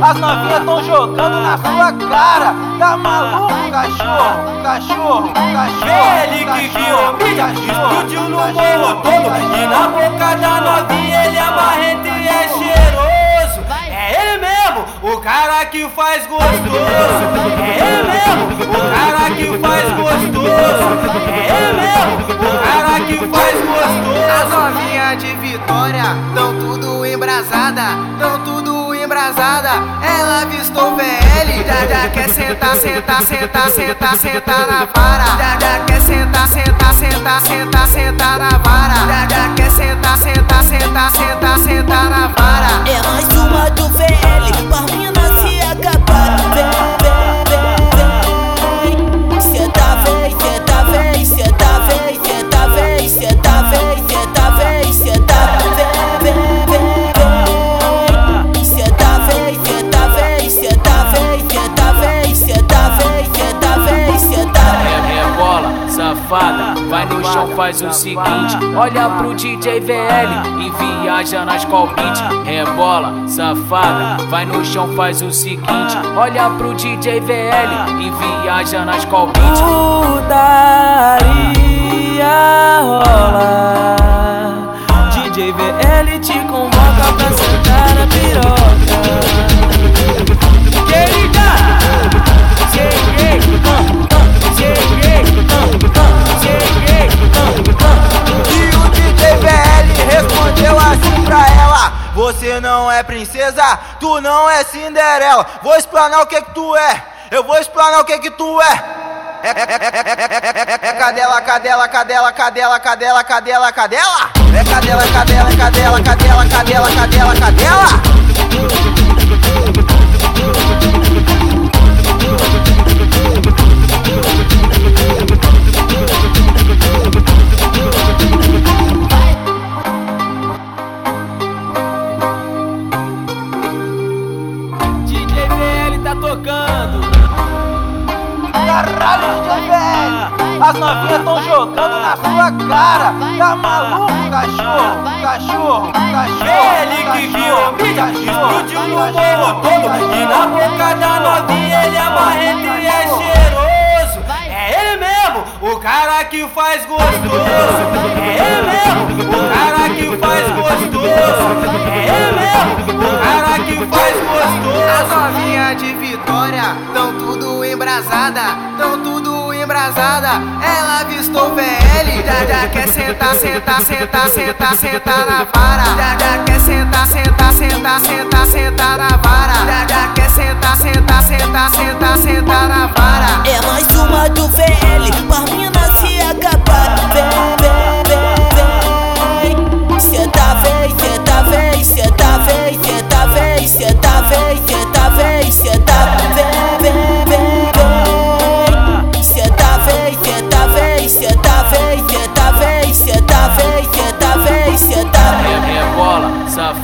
As novinhas tão jogando na sua cara. Tá maluco, cachorro, cachorro, cachorro. Ele que virou mídia, explodiu no morro todo. E na boca da novinha ele é e é cheiroso. É ele mesmo, o cara que faz gostoso. É ele mesmo, o cara que faz gostoso. É ele mesmo, o cara que faz gostoso. Novinhas de Vitória tão tudo embrasada, tão tudo embrasada. Ela vistou VL, já já quer sentar, sentar, sentar, sentar, sentar na vara. Já já quer sentar, sentar, sentar, sentar, sentar na vara. Já já quer sentar, sentar, sentar, sentar, sentar chão, faz o seguinte: olha pro DJ VL e viaja nas beat. Rebola, safada, vai no chão, faz o seguinte: olha pro DJ VL e viaja nas beat. Putaria rola. DJ VL te convoca pra sentar na piroca. Não é princesa, tu não é Cinderela. Vou explanar o que que tu é. Eu vou explanar o que que tu é. É, é, é, é, é, é cadela, cadela, cadela, cadela, cadela, cadela, cadela. É cadela, cadela, cadela, cadela, cadela, cadela, cadela. Caralho! As novinhas tão jogando na sua cara! Tá maluco, cachorro? Cachorro, cachorro! Ele que virou mídia, explodiu no morro todo. E na boca da novinha ele é marrento e é cheiroso. É ele mesmo, o cara que faz gostoso. Tão tudo embrasada, tão tudo embrasada. Ela vistou VL, já já quer sentar, sentar, sentar, sentar, sentar na vara. Já já quer sentar, sentar, sentar, sentar, sentar na vara. Já já quer sentar, sentar, sentar, sentar, sentar na vara. É mais uma do VL,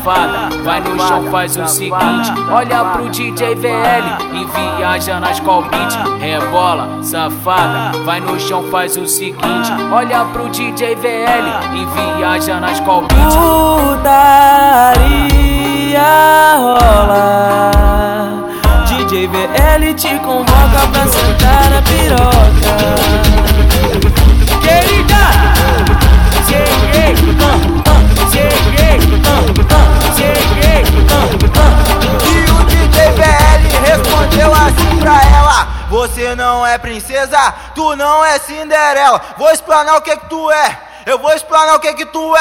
safada, vai no chão, faz o seguinte: olha pro DJ VL e viaja nas beat. Rebola, safada, vai no chão, faz o seguinte: olha pro DJ VL e viaja nas beat. Você não é princesa, tu não é Cinderela. Vou explanar o que que tu é. Eu vou explanar o que que tu é.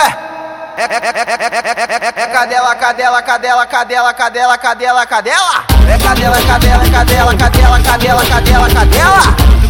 É, é, é, é, é, é cadela, cadela, cadela, cadela, cadela, cadela, cadela. É cadela, cadela, cadela, cadela, cadela, cadela, cadela.